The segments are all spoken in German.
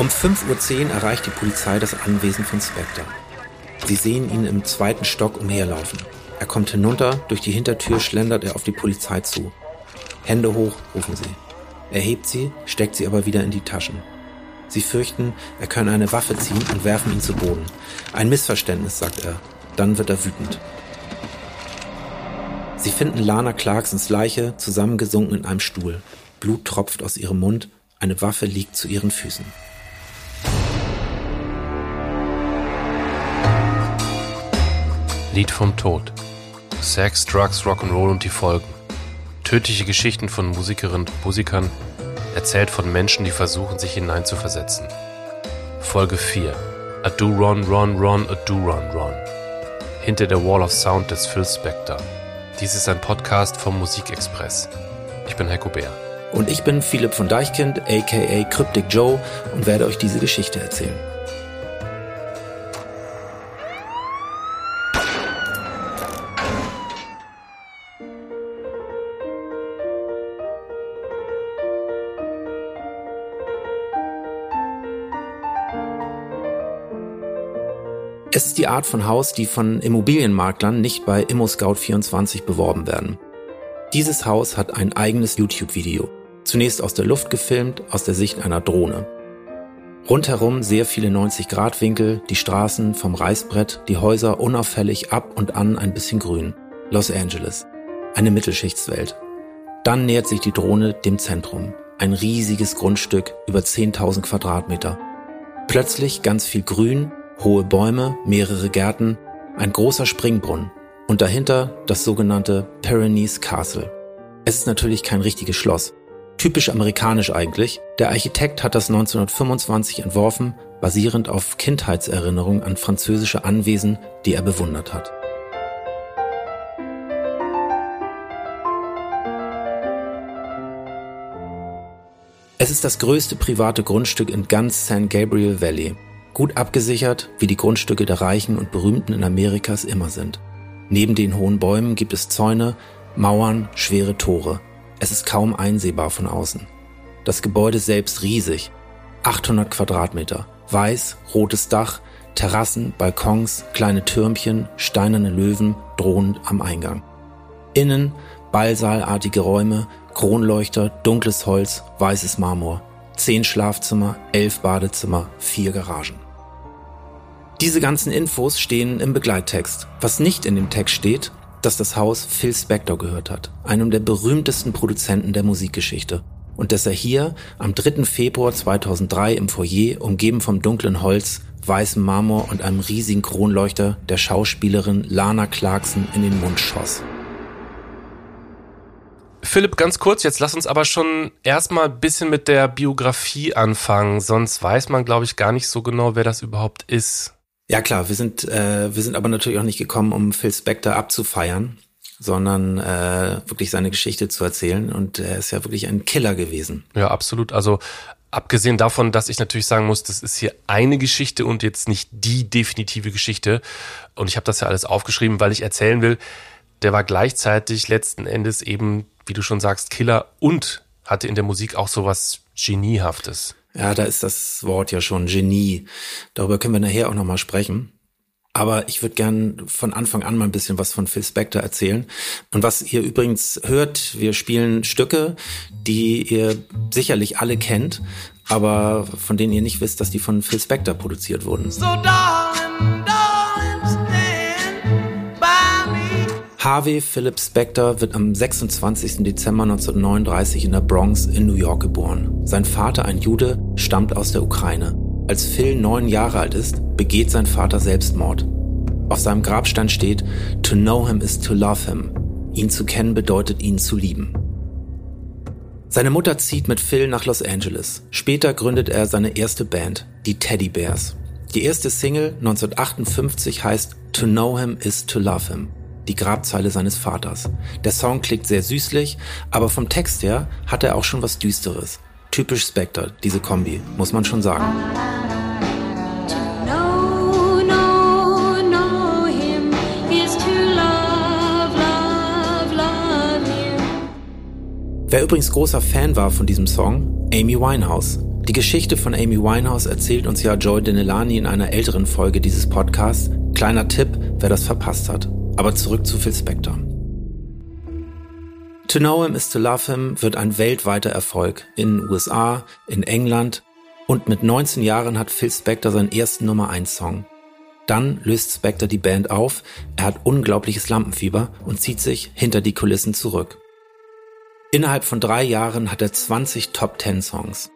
Um 5.10 Uhr erreicht die Polizei das Anwesen von Spector. Sie sehen ihn im zweiten Stock umherlaufen. Er kommt hinunter, durch die Hintertür schlendert er auf die Polizei zu. Hände hoch, rufen sie. Er hebt sie, steckt sie aber wieder in die Taschen. Sie fürchten, er könne eine Waffe ziehen und werfen ihn zu Boden. Ein Missverständnis, sagt er. Dann wird er wütend. Sie finden Lana Clarksons Leiche zusammengesunken in einem Stuhl. Blut tropft aus ihrem Mund, eine Waffe liegt zu ihren Füßen. Lied vom Tod. Sex, Drugs, Rock'n'Roll und die Folgen. Tödliche Geschichten von Musikerinnen und Musikern, erzählt von Menschen, die versuchen, sich hineinzuversetzen. Folge 4. A Do Run Run Run A Do Run Run. Hinter der Wall of Sound des Phil Spector. Dies ist ein Podcast vom Musikexpress. Ich bin Heiko Bär. Und ich bin Philipp von Deichkind, aka Cryptic Joe, und werde euch diese Geschichte erzählen. Es ist die Art von Haus, die von Immobilienmaklern nicht bei ImmoScout24 beworben werden. Dieses Haus hat ein eigenes YouTube-Video. Zunächst aus der Luft gefilmt, aus der Sicht einer Drohne. Rundherum sehr viele 90-Grad-Winkel, die Straßen vom Reißbrett, die Häuser unauffällig ab und an ein bisschen grün. Los Angeles. Eine Mittelschichtswelt. Dann nähert sich die Drohne dem Zentrum. Ein riesiges Grundstück, über 10.000 Quadratmeter. Plötzlich ganz viel Grün, hohe Bäume, mehrere Gärten, ein großer Springbrunnen und dahinter das sogenannte Pyrenees Castle. Es ist natürlich kein richtiges Schloss. Typisch amerikanisch eigentlich. Der Architekt hat das 1925 entworfen, basierend auf Kindheitserinnerungen an französische Anwesen, die er bewundert hat. Es ist das größte private Grundstück in ganz San Gabriel Valley Gut abgesichert, wie die Grundstücke der Reichen und Berühmten in Amerikas immer sind. Neben den hohen Bäumen gibt es Zäune, Mauern, schwere Tore. Es ist kaum einsehbar von außen. Das Gebäude selbst riesig. 800 Quadratmeter. Weiß, rotes Dach, Terrassen, Balkons, kleine Türmchen, steinerne Löwen drohend am Eingang. Innen Ballsaalartige Räume, Kronleuchter, dunkles Holz, weißes Marmor. Zehn Schlafzimmer, elf Badezimmer, vier Garagen. Diese ganzen Infos stehen im Begleittext. Was nicht in dem Text steht, dass das Haus Phil Spector gehört hat, einem der berühmtesten Produzenten der Musikgeschichte. Und dass er hier am 3. Februar 2003 im Foyer, umgeben vom dunklen Holz, weißem Marmor und einem riesigen Kronleuchter, der Schauspielerin Lana Clarkson in den Mund schoss. Philipp, ganz kurz, jetzt lass uns aber schon erstmal ein bisschen mit der Biografie anfangen, sonst weiß man, glaube ich, gar nicht so genau, wer das überhaupt ist. Ja klar, wir sind, äh, wir sind aber natürlich auch nicht gekommen, um Phil Spector abzufeiern, sondern äh, wirklich seine Geschichte zu erzählen. Und er ist ja wirklich ein Killer gewesen. Ja, absolut. Also abgesehen davon, dass ich natürlich sagen muss, das ist hier eine Geschichte und jetzt nicht die definitive Geschichte. Und ich habe das ja alles aufgeschrieben, weil ich erzählen will, der war gleichzeitig letzten Endes eben wie du schon sagst, Killer und hatte in der Musik auch sowas Geniehaftes. Ja, da ist das Wort ja schon Genie. Darüber können wir nachher auch nochmal sprechen. Aber ich würde gern von Anfang an mal ein bisschen was von Phil Spector erzählen. Und was ihr übrigens hört, wir spielen Stücke, die ihr sicherlich alle kennt, aber von denen ihr nicht wisst, dass die von Phil Spector produziert wurden. So darling, darling. Harvey Philip Spector wird am 26. Dezember 1939 in der Bronx in New York geboren. Sein Vater, ein Jude, stammt aus der Ukraine. Als Phil neun Jahre alt ist, begeht sein Vater Selbstmord. Auf seinem Grabstein steht, To know him is to love him. Ihn zu kennen bedeutet ihn zu lieben. Seine Mutter zieht mit Phil nach Los Angeles. Später gründet er seine erste Band, die Teddy Bears. Die erste Single 1958 heißt To know him is to love him die Grabzeile seines Vaters. Der Song klingt sehr süßlich, aber vom Text her hat er auch schon was Düsteres. Typisch Spectre, diese Kombi, muss man schon sagen. Wer übrigens großer Fan war von diesem Song, Amy Winehouse. Die Geschichte von Amy Winehouse erzählt uns ja Joy Denelani in einer älteren Folge dieses Podcasts. Kleiner Tipp, wer das verpasst hat. Aber zurück zu Phil Spector. To Know Him is to Love Him wird ein weltweiter Erfolg. In USA, in England und mit 19 Jahren hat Phil Spector seinen ersten Nummer 1 Song. Dann löst Spector die Band auf, er hat unglaubliches Lampenfieber und zieht sich hinter die Kulissen zurück. Innerhalb von drei Jahren hat er 20 Top 10 Songs.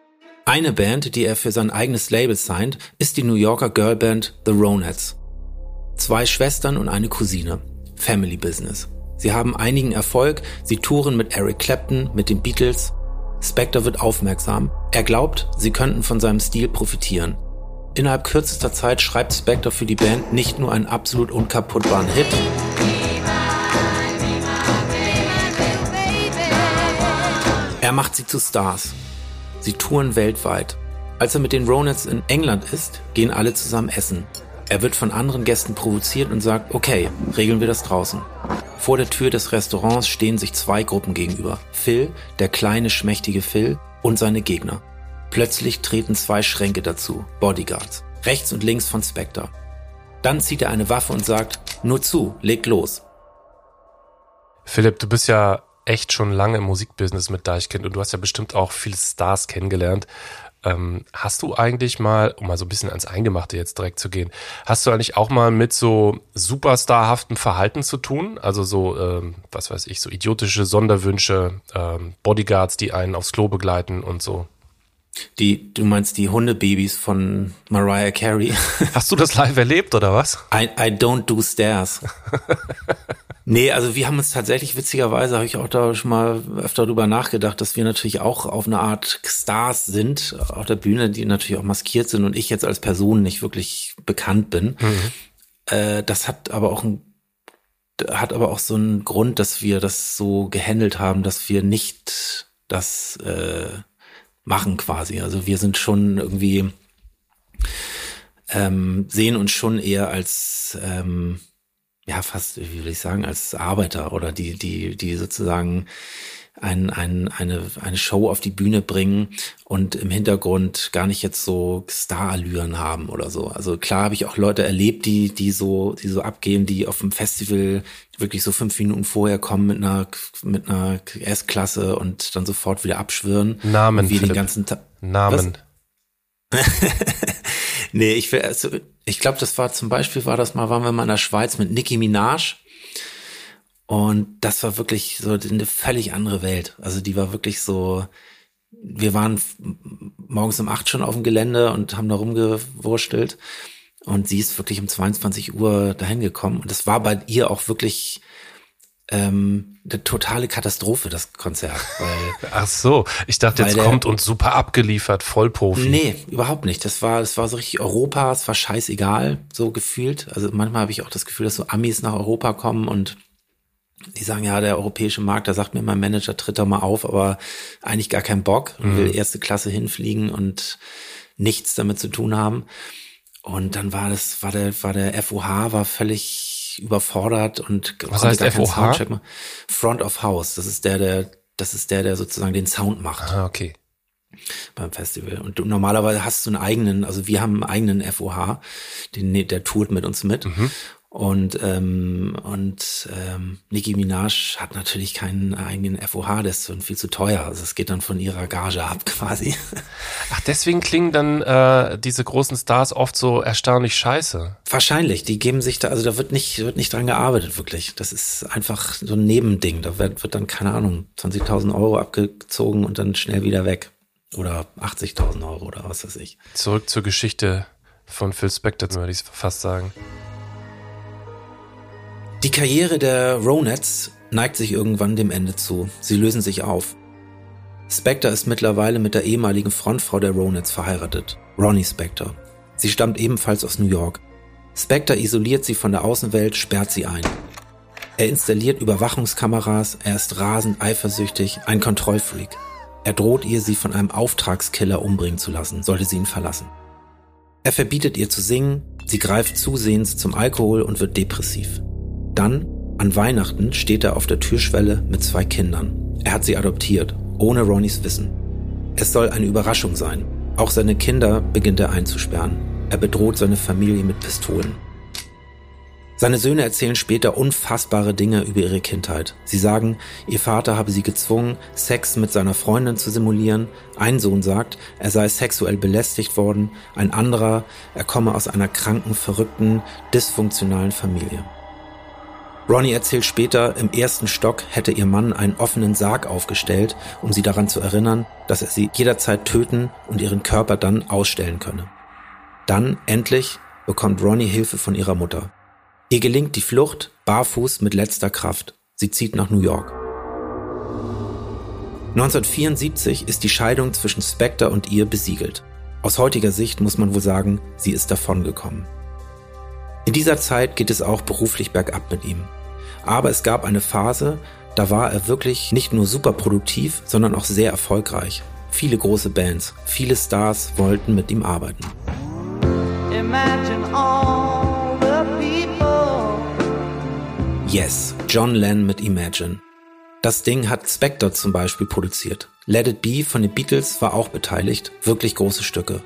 Eine Band, die er für sein eigenes Label signed, ist die New Yorker Girlband The Ronettes. Zwei Schwestern und eine Cousine. Family Business. Sie haben einigen Erfolg, sie touren mit Eric Clapton, mit den Beatles. Spector wird aufmerksam. Er glaubt, sie könnten von seinem Stil profitieren. Innerhalb kürzester Zeit schreibt Spector für die Band nicht nur einen absolut unkaputtbaren Hit, er macht sie zu Stars. Sie touren weltweit. Als er mit den Ronettes in England ist, gehen alle zusammen essen. Er wird von anderen Gästen provoziert und sagt, okay, regeln wir das draußen. Vor der Tür des Restaurants stehen sich zwei Gruppen gegenüber. Phil, der kleine, schmächtige Phil, und seine Gegner. Plötzlich treten zwei Schränke dazu, Bodyguards, rechts und links von Spectre. Dann zieht er eine Waffe und sagt, nur zu, legt los. Philipp, du bist ja echt schon lange im Musikbusiness mit Deichkind und du hast ja bestimmt auch viele Stars kennengelernt. Ähm, hast du eigentlich mal, um mal so ein bisschen ans Eingemachte jetzt direkt zu gehen, hast du eigentlich auch mal mit so superstarhaftem Verhalten zu tun? Also so, ähm, was weiß ich, so idiotische Sonderwünsche, ähm, Bodyguards, die einen aufs Klo begleiten und so? Die, du meinst die Hundebabys von Mariah Carey? Hast du das live erlebt oder was? I, I don't do stairs. nee, also wir haben uns tatsächlich, witzigerweise habe ich auch da schon mal öfter drüber nachgedacht, dass wir natürlich auch auf eine Art Stars sind, auf der Bühne, die natürlich auch maskiert sind und ich jetzt als Person nicht wirklich bekannt bin. Mhm. Äh, das hat aber auch ein hat aber auch so einen Grund, dass wir das so gehandelt haben, dass wir nicht das äh, machen quasi. Also wir sind schon irgendwie, ähm, sehen uns schon eher als, ähm, ja, fast, wie will ich sagen, als Arbeiter oder die, die, die sozusagen ein, ein, eine, eine Show auf die Bühne bringen und im Hintergrund gar nicht jetzt so Starallüren haben oder so. Also klar habe ich auch Leute erlebt, die, die so, die so abgehen, die auf dem Festival wirklich so fünf Minuten vorher kommen mit einer, mit einer S-Klasse und dann sofort wieder abschwören. Namen. Wie den ganzen Tag. Namen. nee, ich will, also, ich glaube, das war zum Beispiel, war das mal, waren wir mal in der Schweiz mit Nicki Minaj und das war wirklich so eine völlig andere Welt. Also die war wirklich so, wir waren morgens um acht schon auf dem Gelände und haben da rumgewurstelt. Und sie ist wirklich um 22 Uhr dahin gekommen. Und das war bei ihr auch wirklich ähm, eine totale Katastrophe, das Konzert. Weil, Ach so, ich dachte, jetzt der, kommt uns super abgeliefert, Vollprofi. Nee, überhaupt nicht. Das war, das war so richtig Europa, es war scheißegal, so gefühlt. Also manchmal habe ich auch das Gefühl, dass so Amis nach Europa kommen und die sagen, ja, der europäische Markt, da sagt mir mein Manager, tritt doch mal auf, aber eigentlich gar keinen Bock und mhm. will erste Klasse hinfliegen und nichts damit zu tun haben. Und dann war das, war der, war der FOH, war völlig überfordert und was heißt FOH? Front of House. Das ist der, der, das ist der, der sozusagen den Sound macht. Ah, okay. Beim Festival. Und du, normalerweise hast du einen eigenen, also wir haben einen eigenen FOH, den, der tourt mit uns mit. Mhm. Und, ähm, und ähm, Nicki Minaj hat natürlich keinen eigenen FOH, der ist viel zu teuer. Also es geht dann von ihrer Gage ab quasi. Ach, deswegen klingen dann äh, diese großen Stars oft so erstaunlich scheiße. Wahrscheinlich, die geben sich da, also da wird nicht, wird nicht dran gearbeitet, wirklich. Das ist einfach so ein Nebending. Da wird, wird dann, keine Ahnung, 20.000 Euro abgezogen und dann schnell wieder weg. Oder 80.000 Euro oder was weiß ich. Zurück zur Geschichte von Phil Spector, würde ich fast sagen. Die Karriere der Ronettes neigt sich irgendwann dem Ende zu. Sie lösen sich auf. Spectre ist mittlerweile mit der ehemaligen Frontfrau der Ronettes verheiratet, Ronnie Spectre. Sie stammt ebenfalls aus New York. Spectre isoliert sie von der Außenwelt, sperrt sie ein. Er installiert Überwachungskameras, er ist rasend eifersüchtig, ein Kontrollfreak. Er droht ihr, sie von einem Auftragskiller umbringen zu lassen, sollte sie ihn verlassen. Er verbietet ihr zu singen, sie greift zusehends zum Alkohol und wird depressiv. Dann, an Weihnachten, steht er auf der Türschwelle mit zwei Kindern. Er hat sie adoptiert, ohne Ronnys Wissen. Es soll eine Überraschung sein. Auch seine Kinder beginnt er einzusperren. Er bedroht seine Familie mit Pistolen. Seine Söhne erzählen später unfassbare Dinge über ihre Kindheit. Sie sagen, ihr Vater habe sie gezwungen, Sex mit seiner Freundin zu simulieren. Ein Sohn sagt, er sei sexuell belästigt worden. Ein anderer, er komme aus einer kranken, verrückten, dysfunktionalen Familie. Ronnie erzählt später, im ersten Stock hätte ihr Mann einen offenen Sarg aufgestellt, um sie daran zu erinnern, dass er sie jederzeit töten und ihren Körper dann ausstellen könne. Dann, endlich, bekommt Ronnie Hilfe von ihrer Mutter. Ihr gelingt die Flucht barfuß mit letzter Kraft. Sie zieht nach New York. 1974 ist die Scheidung zwischen Spectre und ihr besiegelt. Aus heutiger Sicht muss man wohl sagen, sie ist davongekommen. In dieser Zeit geht es auch beruflich bergab mit ihm. Aber es gab eine Phase, da war er wirklich nicht nur super produktiv, sondern auch sehr erfolgreich. Viele große Bands, viele Stars wollten mit ihm arbeiten. Yes, John Lennon mit Imagine. Das Ding hat Spectre zum Beispiel produziert. Let It Be von den Beatles war auch beteiligt, wirklich große Stücke.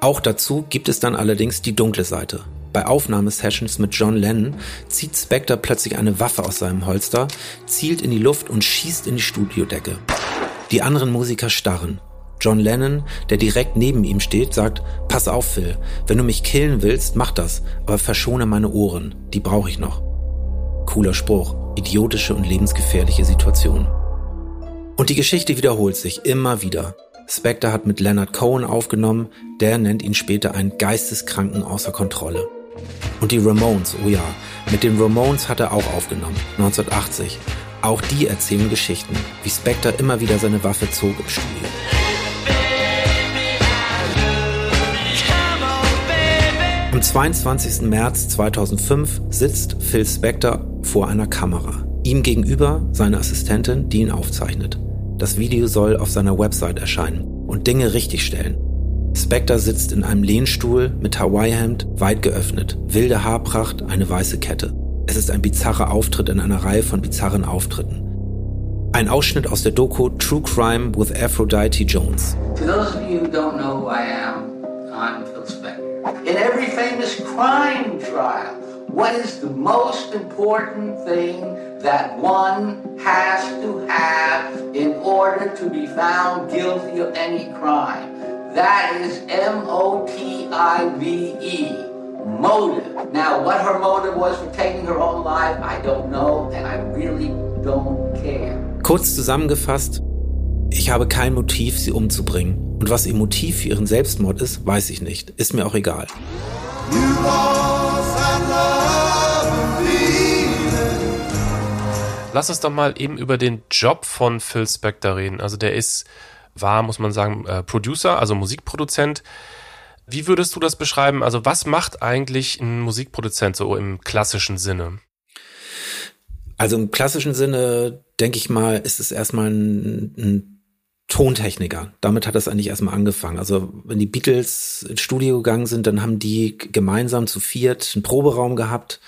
Auch dazu gibt es dann allerdings die dunkle Seite. Bei Aufnahmesessions mit John Lennon zieht Spectre plötzlich eine Waffe aus seinem Holster, zielt in die Luft und schießt in die Studiodecke. Die anderen Musiker starren. John Lennon, der direkt neben ihm steht, sagt, pass auf, Phil, wenn du mich killen willst, mach das, aber verschone meine Ohren, die brauche ich noch. Cooler Spruch, idiotische und lebensgefährliche Situation. Und die Geschichte wiederholt sich immer wieder. Spectre hat mit Leonard Cohen aufgenommen, der nennt ihn später einen Geisteskranken außer Kontrolle. Und die Ramones, oh ja, mit den Ramones hat er auch aufgenommen, 1980. Auch die erzählen Geschichten, wie Spectre immer wieder seine Waffe zog im Studio. Am 22. März 2005 sitzt Phil Spector vor einer Kamera. Ihm gegenüber seine Assistentin, die ihn aufzeichnet. Das Video soll auf seiner Website erscheinen und Dinge richtigstellen. Spectre sitzt in einem Lehnstuhl mit Hawaii-Hemd, weit geöffnet, wilde Haarpracht, eine weiße Kette. Es ist ein bizarrer Auftritt in einer Reihe von bizarren Auftritten. Ein Ausschnitt aus der Doku True Crime with Aphrodite Jones. For those of you who don't know who I am, I'm Phil Spector. In every famous crime trial, what is the most important thing that one has to have in order to be found guilty of any crime? That is M O T I V E. Motive. Now, what her motive was for taking her own life, I don't know, and I really don't care. Kurz zusammengefasst, ich habe kein Motiv, sie umzubringen. Und was ihr Motiv für ihren Selbstmord ist, weiß ich nicht. Ist mir auch egal. Lass uns doch mal eben über den Job von Phil Spector reden. Also der ist war, muss man sagen, äh, Producer, also Musikproduzent. Wie würdest du das beschreiben? Also was macht eigentlich ein Musikproduzent so im klassischen Sinne? Also im klassischen Sinne, denke ich mal, ist es erstmal ein, ein Tontechniker. Damit hat das eigentlich erstmal angefangen. Also wenn die Beatles ins Studio gegangen sind, dann haben die gemeinsam zu viert einen Proberaum gehabt.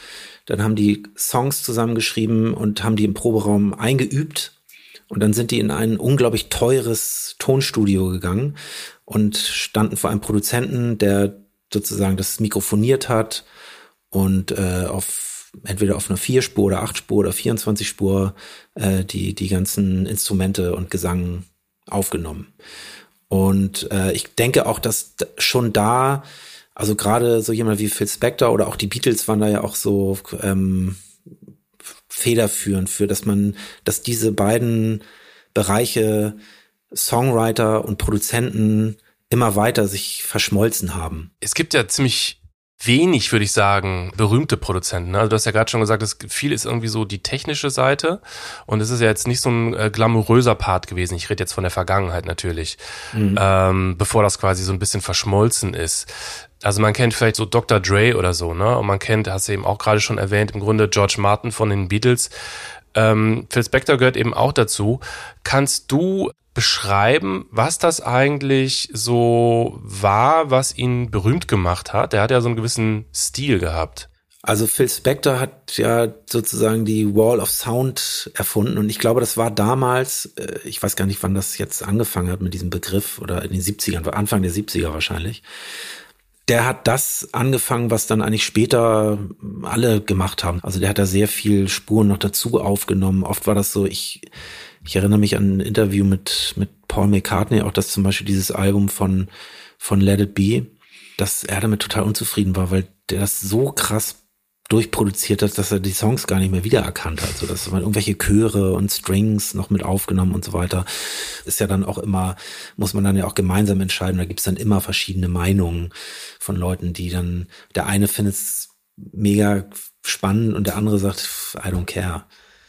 Dann haben die Songs zusammengeschrieben und haben die im Proberaum eingeübt und dann sind die in ein unglaublich teures Tonstudio gegangen und standen vor einem Produzenten, der sozusagen das mikrofoniert hat und äh, auf entweder auf einer Vierspur oder Achtspur oder 24 Spur äh, die die ganzen Instrumente und Gesang aufgenommen. Und äh, ich denke auch, dass schon da, also gerade so jemand wie Phil Spector oder auch die Beatles waren da ja auch so ähm, federführend für, dass man, dass diese beiden Bereiche Songwriter und Produzenten immer weiter sich verschmolzen haben. Es gibt ja ziemlich wenig, würde ich sagen, berühmte Produzenten. Also du hast ja gerade schon gesagt, dass viel ist irgendwie so die technische Seite und es ist ja jetzt nicht so ein äh, glamouröser Part gewesen. Ich rede jetzt von der Vergangenheit natürlich, mhm. ähm, bevor das quasi so ein bisschen verschmolzen ist. Also man kennt vielleicht so Dr. Dre oder so, ne? Und man kennt, hast du eben auch gerade schon erwähnt, im Grunde George Martin von den Beatles. Ähm, Phil Spector gehört eben auch dazu. Kannst du beschreiben, was das eigentlich so war, was ihn berühmt gemacht hat? Der hat ja so einen gewissen Stil gehabt. Also Phil Spector hat ja sozusagen die Wall of Sound erfunden und ich glaube, das war damals, äh, ich weiß gar nicht, wann das jetzt angefangen hat mit diesem Begriff oder in den 70ern, Anfang der 70er wahrscheinlich. Der hat das angefangen, was dann eigentlich später alle gemacht haben. Also der hat da sehr viel Spuren noch dazu aufgenommen. Oft war das so, ich, ich erinnere mich an ein Interview mit, mit Paul McCartney, auch dass zum Beispiel dieses Album von, von Let It Be, dass er damit total unzufrieden war, weil der das so krass durchproduziert hat, dass er die Songs gar nicht mehr wiedererkannt hat. So dass man irgendwelche Chöre und Strings noch mit aufgenommen und so weiter. Ist ja dann auch immer, muss man dann ja auch gemeinsam entscheiden. Da gibt's dann immer verschiedene Meinungen von Leuten, die dann, der eine findet es mega spannend und der andere sagt, I don't care.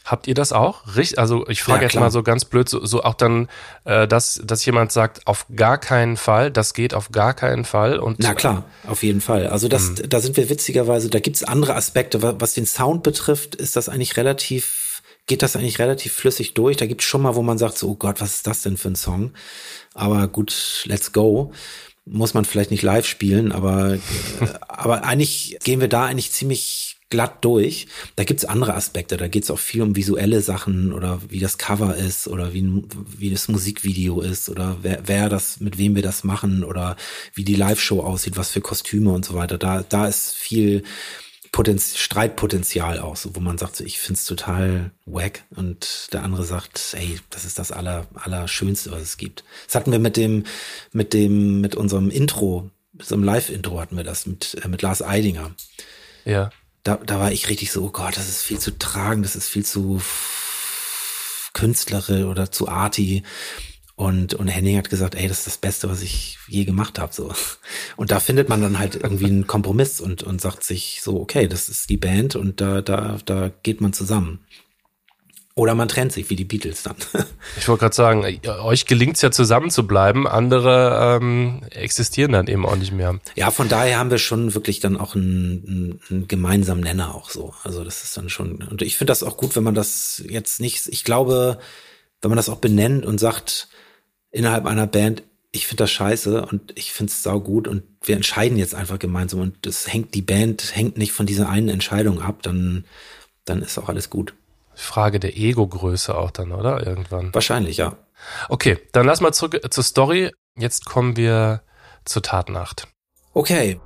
Habt ihr das auch? Richtig? Also ich frage ja, jetzt mal so ganz blöd, so, so auch dann, äh, dass, dass jemand sagt, auf gar keinen Fall, das geht auf gar keinen Fall. Und Na klar, auf jeden Fall. Also das, mhm. da sind wir witzigerweise, da gibt's andere Aspekte. Was den Sound betrifft, ist das eigentlich relativ, geht das eigentlich relativ flüssig durch. Da gibt's schon mal, wo man sagt, so, oh Gott, was ist das denn für ein Song? Aber gut, let's go muss man vielleicht nicht live spielen, aber, äh, aber eigentlich gehen wir da eigentlich ziemlich glatt durch. Da gibt's andere Aspekte, da geht's auch viel um visuelle Sachen oder wie das Cover ist oder wie, wie das Musikvideo ist oder wer, wer das, mit wem wir das machen oder wie die Live-Show aussieht, was für Kostüme und so weiter. Da, da ist viel Potenz Streitpotenzial auch, so, wo man sagt, so, ich find's total wack und der andere sagt, ey, das ist das aller, allerschönste, was es gibt. Das hatten wir mit dem, mit dem, mit unserem Intro, mit einem Live-Intro hatten wir das mit, äh, mit Lars Eidinger. Ja da, da war ich richtig so, oh Gott, das ist viel zu tragen, das ist viel zu Künstlere oder zu arty. Und, und Henning hat gesagt, ey, das ist das Beste, was ich je gemacht habe. So. Und da findet man dann halt irgendwie einen Kompromiss und, und sagt sich so, okay, das ist die Band und da, da, da geht man zusammen. Oder man trennt sich, wie die Beatles dann. ich wollte gerade sagen, euch gelingt es ja zusammen zu bleiben, andere ähm, existieren dann eben auch nicht mehr. Ja, von daher haben wir schon wirklich dann auch einen, einen gemeinsamen Nenner auch so. Also das ist dann schon, und ich finde das auch gut, wenn man das jetzt nicht, ich glaube, wenn man das auch benennt und sagt, innerhalb einer Band, ich finde das scheiße und ich finde es saugut und wir entscheiden jetzt einfach gemeinsam und das hängt, die Band hängt nicht von dieser einen Entscheidung ab, dann, dann ist auch alles gut. Frage der Ego-Größe auch dann, oder? Irgendwann. Wahrscheinlich, ja. Okay, dann lass mal zurück zur Story. Jetzt kommen wir zur Tatnacht. Okay.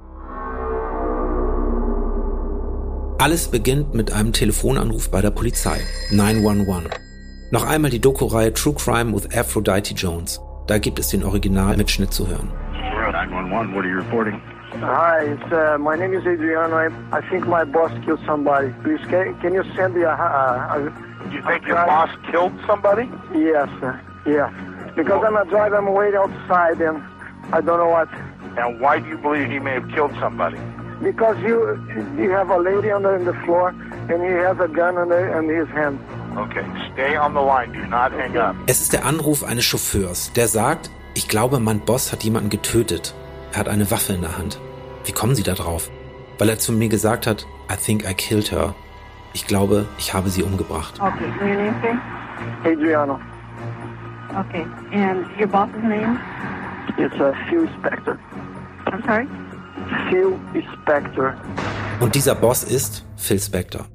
Alles beginnt mit einem Telefonanruf bei der Polizei. 911. Noch einmal die Doku-Reihe True Crime with Aphrodite Jones. Da gibt es den Originalmitschnitt zu hören. 911, what are you reporting? Hi, it's, uh, my name is Adriano. I, I think my boss killed somebody. Please, can, can you send me a... a, a you think your boss killed somebody? Yes, uh, yeah. Because well, I'm a driver, I'm waiting outside and I don't know what. And why do you believe he may have killed somebody? Because you you have a lady on the, the floor and he has a gun in, the, in his hand. Okay, stay on the line, do not hang up. Es ist der Anruf eines Chauffeurs, der sagt, ich glaube, mein Boss hat jemanden getötet. Er hat eine Waffe in der Hand. Wie kommen Sie da drauf? Weil er zu mir gesagt hat, I think I killed her. Ich glaube, ich habe sie umgebracht. Okay, your name, sir? Adriano. Okay, and your boss's name? It's uh, Phil Spector. I'm sorry? Phil Spector. Und dieser Boss ist Phil Spector.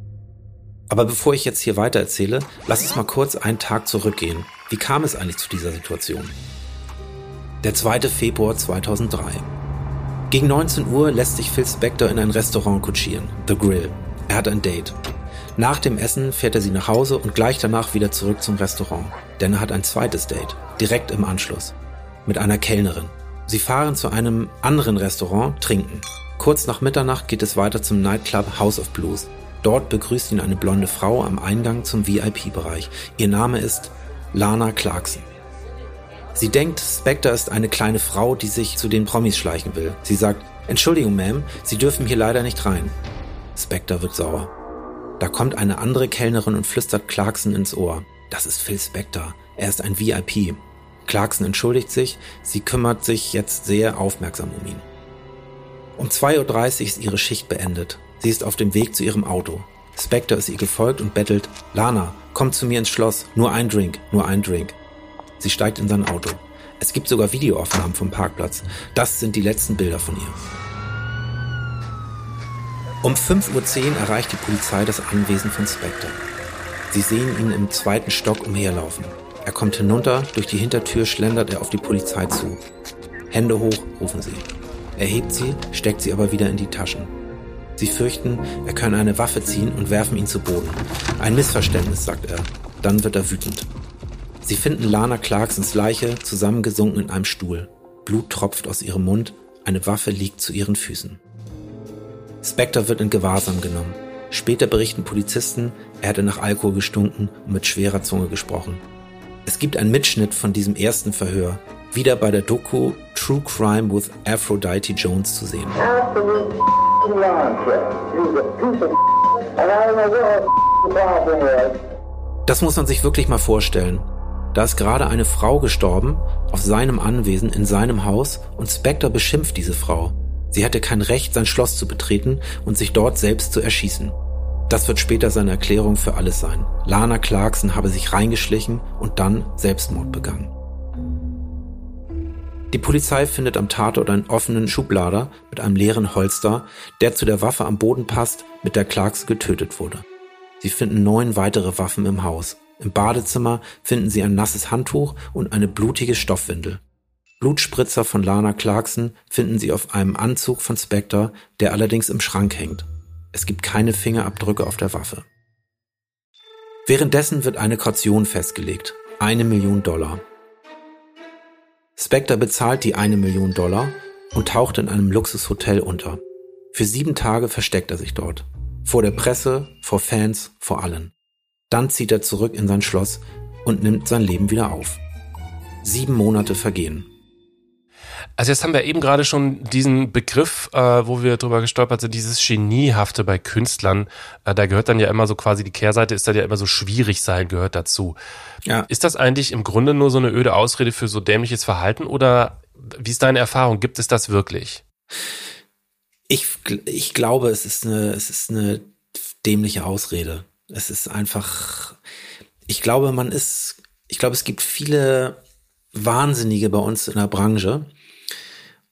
Aber bevor ich jetzt hier weiter erzähle, lass uns mal kurz einen Tag zurückgehen. Wie kam es eigentlich zu dieser Situation? Der 2. Februar 2003. Gegen 19 Uhr lässt sich Phil Spector in ein Restaurant kutschieren, The Grill. Er hat ein Date. Nach dem Essen fährt er sie nach Hause und gleich danach wieder zurück zum Restaurant, denn er hat ein zweites Date, direkt im Anschluss, mit einer Kellnerin. Sie fahren zu einem anderen Restaurant, trinken. Kurz nach Mitternacht geht es weiter zum Nightclub House of Blues. Dort begrüßt ihn eine blonde Frau am Eingang zum VIP-Bereich. Ihr Name ist Lana Clarkson. Sie denkt, Spectre ist eine kleine Frau, die sich zu den Promis schleichen will. Sie sagt, Entschuldigung, Ma'am, Sie dürfen hier leider nicht rein. Spectre wird sauer. Da kommt eine andere Kellnerin und flüstert Clarkson ins Ohr. Das ist Phil Spector. Er ist ein VIP. Clarkson entschuldigt sich, sie kümmert sich jetzt sehr aufmerksam um ihn. Um 2.30 Uhr ist ihre Schicht beendet. Sie ist auf dem Weg zu ihrem Auto. Spectre ist ihr gefolgt und bettelt, Lana, komm zu mir ins Schloss, nur ein Drink, nur ein Drink. Sie steigt in sein Auto. Es gibt sogar Videoaufnahmen vom Parkplatz. Das sind die letzten Bilder von ihr. Um 5.10 Uhr erreicht die Polizei das Anwesen von Spectre. Sie sehen ihn im zweiten Stock umherlaufen. Er kommt hinunter, durch die Hintertür schlendert er auf die Polizei zu. Hände hoch, rufen sie. Er hebt sie, steckt sie aber wieder in die Taschen. Sie fürchten, er könne eine Waffe ziehen und werfen ihn zu Boden. Ein Missverständnis, sagt er. Dann wird er wütend. Sie finden Lana Clarksons Leiche zusammengesunken in einem Stuhl. Blut tropft aus ihrem Mund, eine Waffe liegt zu ihren Füßen. Spectre wird in Gewahrsam genommen. Später berichten Polizisten, er hätte nach Alkohol gestunken und mit schwerer Zunge gesprochen. Es gibt einen Mitschnitt von diesem ersten Verhör, wieder bei der Doku True Crime with Aphrodite Jones zu sehen. Das muss man sich wirklich mal vorstellen. Da ist gerade eine Frau gestorben, auf seinem Anwesen, in seinem Haus, und Spectre beschimpft diese Frau. Sie hätte kein Recht, sein Schloss zu betreten und sich dort selbst zu erschießen. Das wird später seine Erklärung für alles sein. Lana Clarkson habe sich reingeschlichen und dann Selbstmord begangen. Die Polizei findet am Tatort einen offenen Schublader mit einem leeren Holster, der zu der Waffe am Boden passt, mit der Clarkson getötet wurde. Sie finden neun weitere Waffen im Haus. Im Badezimmer finden sie ein nasses Handtuch und eine blutige Stoffwindel. Blutspritzer von Lana Clarkson finden sie auf einem Anzug von Spectre, der allerdings im Schrank hängt. Es gibt keine Fingerabdrücke auf der Waffe. Währenddessen wird eine Kaution festgelegt. Eine Million Dollar. Spectre bezahlt die eine Million Dollar und taucht in einem Luxushotel unter. Für sieben Tage versteckt er sich dort. Vor der Presse, vor Fans, vor allen. Dann zieht er zurück in sein Schloss und nimmt sein Leben wieder auf. Sieben Monate vergehen. Also jetzt haben wir eben gerade schon diesen Begriff, äh, wo wir drüber gestolpert sind, dieses Geniehafte bei Künstlern. Äh, da gehört dann ja immer so quasi die Kehrseite, ist dann ja immer so schwierig sein, gehört dazu. Ja. Ist das eigentlich im Grunde nur so eine öde Ausrede für so dämliches Verhalten oder wie ist deine Erfahrung? Gibt es das wirklich? Ich, ich glaube, es ist eine, es ist eine dämliche Ausrede. Es ist einfach, ich glaube, man ist, ich glaube, es gibt viele Wahnsinnige bei uns in der Branche,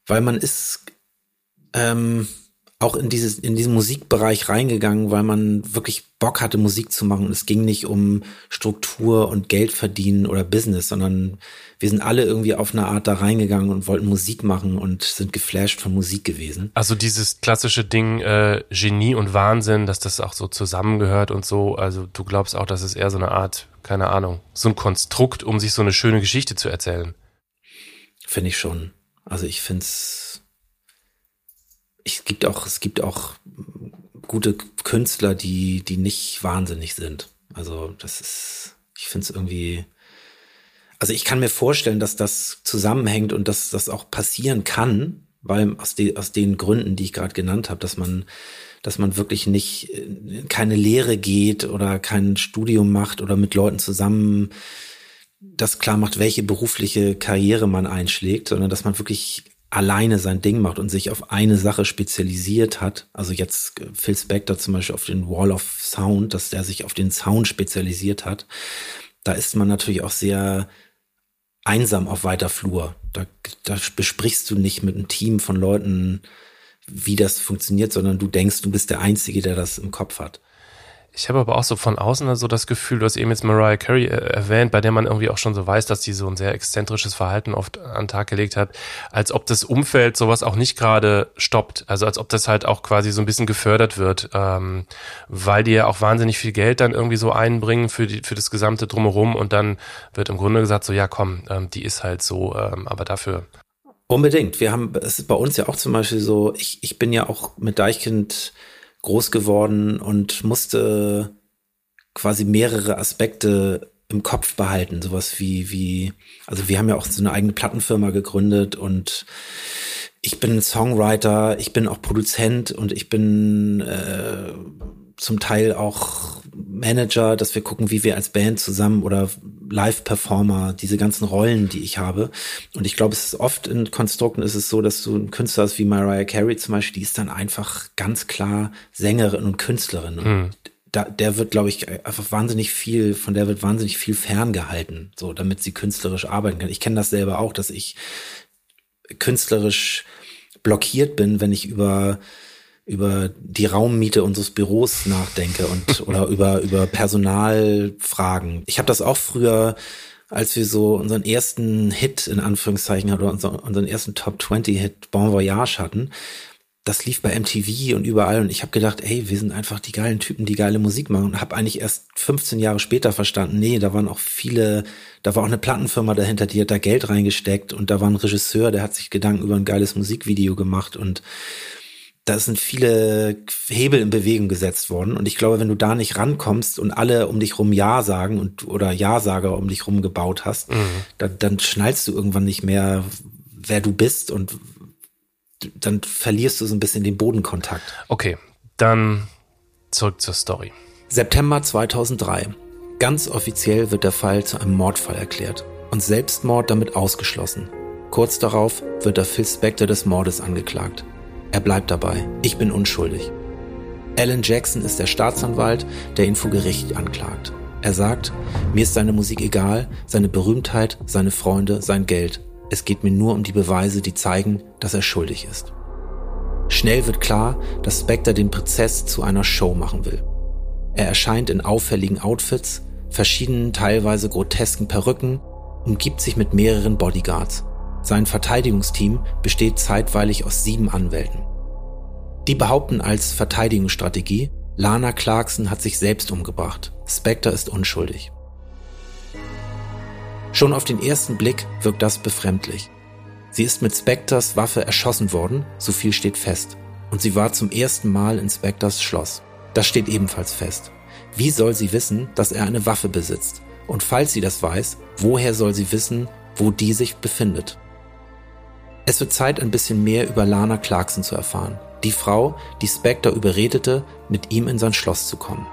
weil man ist ähm, auch in dieses in diesen Musikbereich reingegangen, weil man wirklich Bock hatte Musik zu machen und es ging nicht um Struktur und Geld verdienen oder Business, sondern wir sind alle irgendwie auf eine Art da reingegangen und wollten Musik machen und sind geflasht von Musik gewesen. Also dieses klassische Ding äh, Genie und Wahnsinn, dass das auch so zusammengehört und so, also du glaubst auch, dass es eher so eine Art, keine Ahnung, so ein Konstrukt, um sich so eine schöne Geschichte zu erzählen. Finde ich schon. Also ich finde es, es gibt auch, es gibt auch gute Künstler, die, die nicht wahnsinnig sind. Also das ist, ich finde es irgendwie, also ich kann mir vorstellen, dass das zusammenhängt und dass das auch passieren kann, weil aus, de, aus den Gründen, die ich gerade genannt habe, dass man, dass man wirklich nicht keine Lehre geht oder kein Studium macht oder mit Leuten zusammen das klar macht, welche berufliche Karriere man einschlägt, sondern dass man wirklich alleine sein Ding macht und sich auf eine Sache spezialisiert hat. Also jetzt äh, Phil Spector zum Beispiel auf den Wall of Sound, dass der sich auf den Sound spezialisiert hat. Da ist man natürlich auch sehr einsam auf weiter Flur. Da, da besprichst du nicht mit einem Team von Leuten, wie das funktioniert, sondern du denkst, du bist der Einzige, der das im Kopf hat. Ich habe aber auch so von außen so das Gefühl, du hast eben jetzt Mariah Carey äh, erwähnt, bei der man irgendwie auch schon so weiß, dass sie so ein sehr exzentrisches Verhalten oft an Tag gelegt hat, als ob das Umfeld sowas auch nicht gerade stoppt. Also als ob das halt auch quasi so ein bisschen gefördert wird, ähm, weil die ja auch wahnsinnig viel Geld dann irgendwie so einbringen für, die, für das gesamte Drumherum und dann wird im Grunde gesagt so, ja komm, ähm, die ist halt so, ähm, aber dafür Unbedingt. Wir haben, es ist bei uns ja auch zum Beispiel so, ich, ich bin ja auch mit Deichkind groß geworden und musste quasi mehrere Aspekte im Kopf behalten. Sowas wie, wie, also wir haben ja auch so eine eigene Plattenfirma gegründet und ich bin Songwriter, ich bin auch Produzent und ich bin äh, zum Teil auch Manager, dass wir gucken, wie wir als Band zusammen oder Live-Performer, diese ganzen Rollen, die ich habe. Und ich glaube, es ist oft in Konstrukten ist es so, dass du ein Künstler hast wie Mariah Carey zum Beispiel, die ist dann einfach ganz klar Sängerin und Künstlerin. Und mhm. da, der wird, glaube ich, einfach wahnsinnig viel, von der wird wahnsinnig viel ferngehalten, so, damit sie künstlerisch arbeiten kann. Ich kenne das selber auch, dass ich künstlerisch blockiert bin, wenn ich über über die Raummiete unseres Büros nachdenke und oder über über Personalfragen. Ich habe das auch früher, als wir so unseren ersten Hit in Anführungszeichen oder unseren ersten Top 20 Hit Bon Voyage hatten. Das lief bei MTV und überall und ich habe gedacht, ey, wir sind einfach die geilen Typen, die geile Musik machen und habe eigentlich erst 15 Jahre später verstanden, nee, da waren auch viele, da war auch eine Plattenfirma dahinter, die hat da Geld reingesteckt und da war ein Regisseur, der hat sich Gedanken über ein geiles Musikvideo gemacht und da sind viele Hebel in Bewegung gesetzt worden. Und ich glaube, wenn du da nicht rankommst und alle um dich rum Ja sagen und oder Ja-Sager um dich rum gebaut hast, mhm. dann, dann schnallst du irgendwann nicht mehr, wer du bist und dann verlierst du so ein bisschen den Bodenkontakt. Okay, dann zurück zur Story. September 2003. Ganz offiziell wird der Fall zu einem Mordfall erklärt und Selbstmord damit ausgeschlossen. Kurz darauf wird der Phil Spector des Mordes angeklagt. Er bleibt dabei. Ich bin unschuldig. Alan Jackson ist der Staatsanwalt, der ihn vor Gericht anklagt. Er sagt, mir ist seine Musik egal, seine Berühmtheit, seine Freunde, sein Geld. Es geht mir nur um die Beweise, die zeigen, dass er schuldig ist. Schnell wird klar, dass Spectre den Prozess zu einer Show machen will. Er erscheint in auffälligen Outfits, verschiedenen teilweise grotesken Perücken, umgibt sich mit mehreren Bodyguards. Sein Verteidigungsteam besteht zeitweilig aus sieben Anwälten. Die behaupten als Verteidigungsstrategie, Lana Clarkson hat sich selbst umgebracht. Spectre ist unschuldig. Schon auf den ersten Blick wirkt das befremdlich. Sie ist mit Specters Waffe erschossen worden, so viel steht fest. Und sie war zum ersten Mal in Specters Schloss. Das steht ebenfalls fest. Wie soll sie wissen, dass er eine Waffe besitzt? Und falls sie das weiß, woher soll sie wissen, wo die sich befindet? Es wird Zeit, ein bisschen mehr über Lana Clarkson zu erfahren. Die Frau, die Spectre überredete, mit ihm in sein Schloss zu kommen.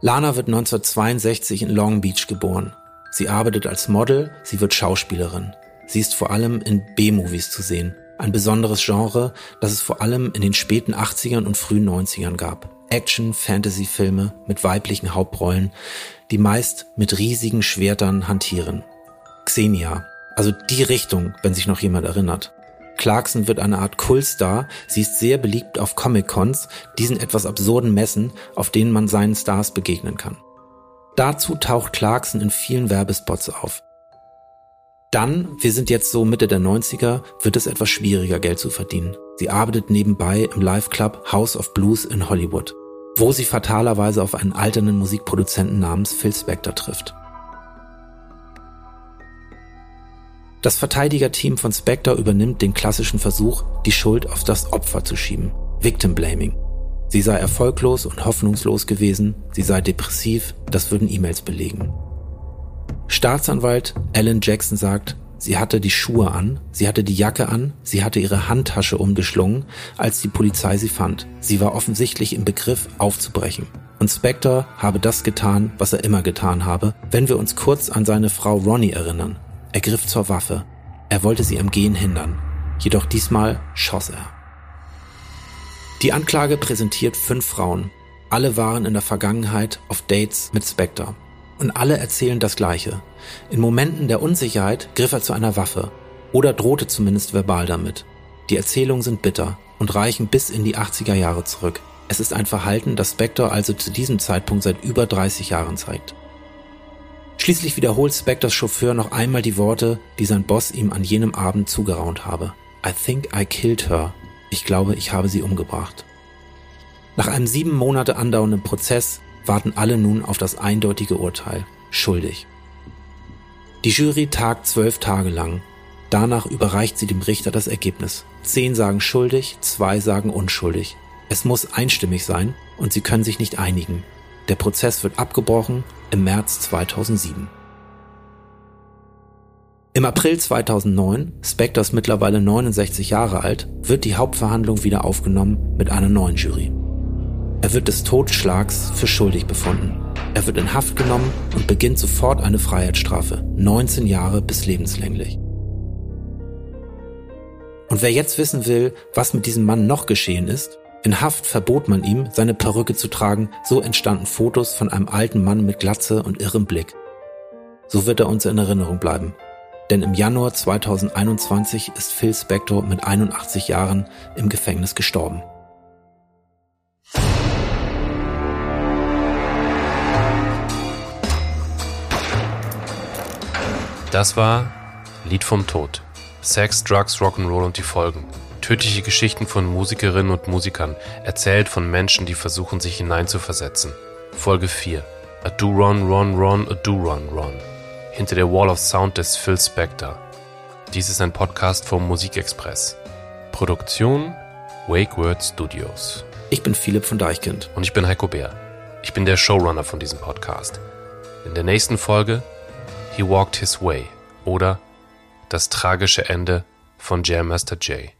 Lana wird 1962 in Long Beach geboren. Sie arbeitet als Model, sie wird Schauspielerin. Sie ist vor allem in B-Movies zu sehen. Ein besonderes Genre, das es vor allem in den späten 80ern und frühen 90ern gab. Action, Fantasy-Filme mit weiblichen Hauptrollen, die meist mit riesigen Schwertern hantieren. Xenia, also die Richtung, wenn sich noch jemand erinnert. Clarkson wird eine Art Kultstar. Sie ist sehr beliebt auf Comic-Cons, diesen etwas absurden Messen, auf denen man seinen Stars begegnen kann. Dazu taucht Clarkson in vielen Werbespots auf. Dann, wir sind jetzt so Mitte der 90er, wird es etwas schwieriger, Geld zu verdienen. Sie arbeitet nebenbei im Live-Club House of Blues in Hollywood, wo sie fatalerweise auf einen alternden Musikproduzenten namens Phil Spector trifft. Das Verteidigerteam von Spectre übernimmt den klassischen Versuch, die Schuld auf das Opfer zu schieben. Victim Blaming. Sie sei erfolglos und hoffnungslos gewesen, sie sei depressiv, das würden E-Mails belegen. Staatsanwalt Alan Jackson sagt, sie hatte die Schuhe an, sie hatte die Jacke an, sie hatte ihre Handtasche umgeschlungen, als die Polizei sie fand. Sie war offensichtlich im Begriff aufzubrechen. Und Spectre habe das getan, was er immer getan habe, wenn wir uns kurz an seine Frau Ronnie erinnern. Er griff zur Waffe. Er wollte sie am Gehen hindern. Jedoch diesmal schoss er. Die Anklage präsentiert fünf Frauen. Alle waren in der Vergangenheit auf Dates mit Spectre. Und alle erzählen das Gleiche. In Momenten der Unsicherheit griff er zu einer Waffe. Oder drohte zumindest verbal damit. Die Erzählungen sind bitter und reichen bis in die 80er Jahre zurück. Es ist ein Verhalten, das Spectre also zu diesem Zeitpunkt seit über 30 Jahren zeigt. Schließlich wiederholt Spectors Chauffeur noch einmal die Worte, die sein Boss ihm an jenem Abend zugeraunt habe. I think I killed her. Ich glaube, ich habe sie umgebracht. Nach einem sieben Monate andauernden Prozess warten alle nun auf das eindeutige Urteil. Schuldig. Die Jury tagt zwölf Tage lang. Danach überreicht sie dem Richter das Ergebnis. Zehn sagen schuldig, zwei sagen unschuldig. Es muss einstimmig sein und sie können sich nicht einigen. Der Prozess wird abgebrochen im März 2007. Im April 2009, Spector mittlerweile 69 Jahre alt, wird die Hauptverhandlung wieder aufgenommen mit einer neuen Jury. Er wird des Totschlags für schuldig befunden. Er wird in Haft genommen und beginnt sofort eine Freiheitsstrafe, 19 Jahre bis lebenslänglich. Und wer jetzt wissen will, was mit diesem Mann noch geschehen ist, in Haft verbot man ihm, seine Perücke zu tragen, so entstanden Fotos von einem alten Mann mit Glatze und irrem Blick. So wird er uns in Erinnerung bleiben. Denn im Januar 2021 ist Phil Spector mit 81 Jahren im Gefängnis gestorben. Das war Lied vom Tod. Sex, Drugs, Rock'n'Roll und die Folgen Tödliche Geschichten von Musikerinnen und Musikern, erzählt von Menschen, die versuchen, sich hineinzuversetzen. Folge 4. A Do Run Run Run, A Do Run Run. Hinter der Wall of Sound des Phil Spector. Dies ist ein Podcast vom Musikexpress. Produktion Wake Word Studios. Ich bin Philipp von Deichkind. Und ich bin Heiko Bär. Ich bin der Showrunner von diesem Podcast. In der nächsten Folge He Walked His Way oder Das tragische Ende von Jam Master Jay.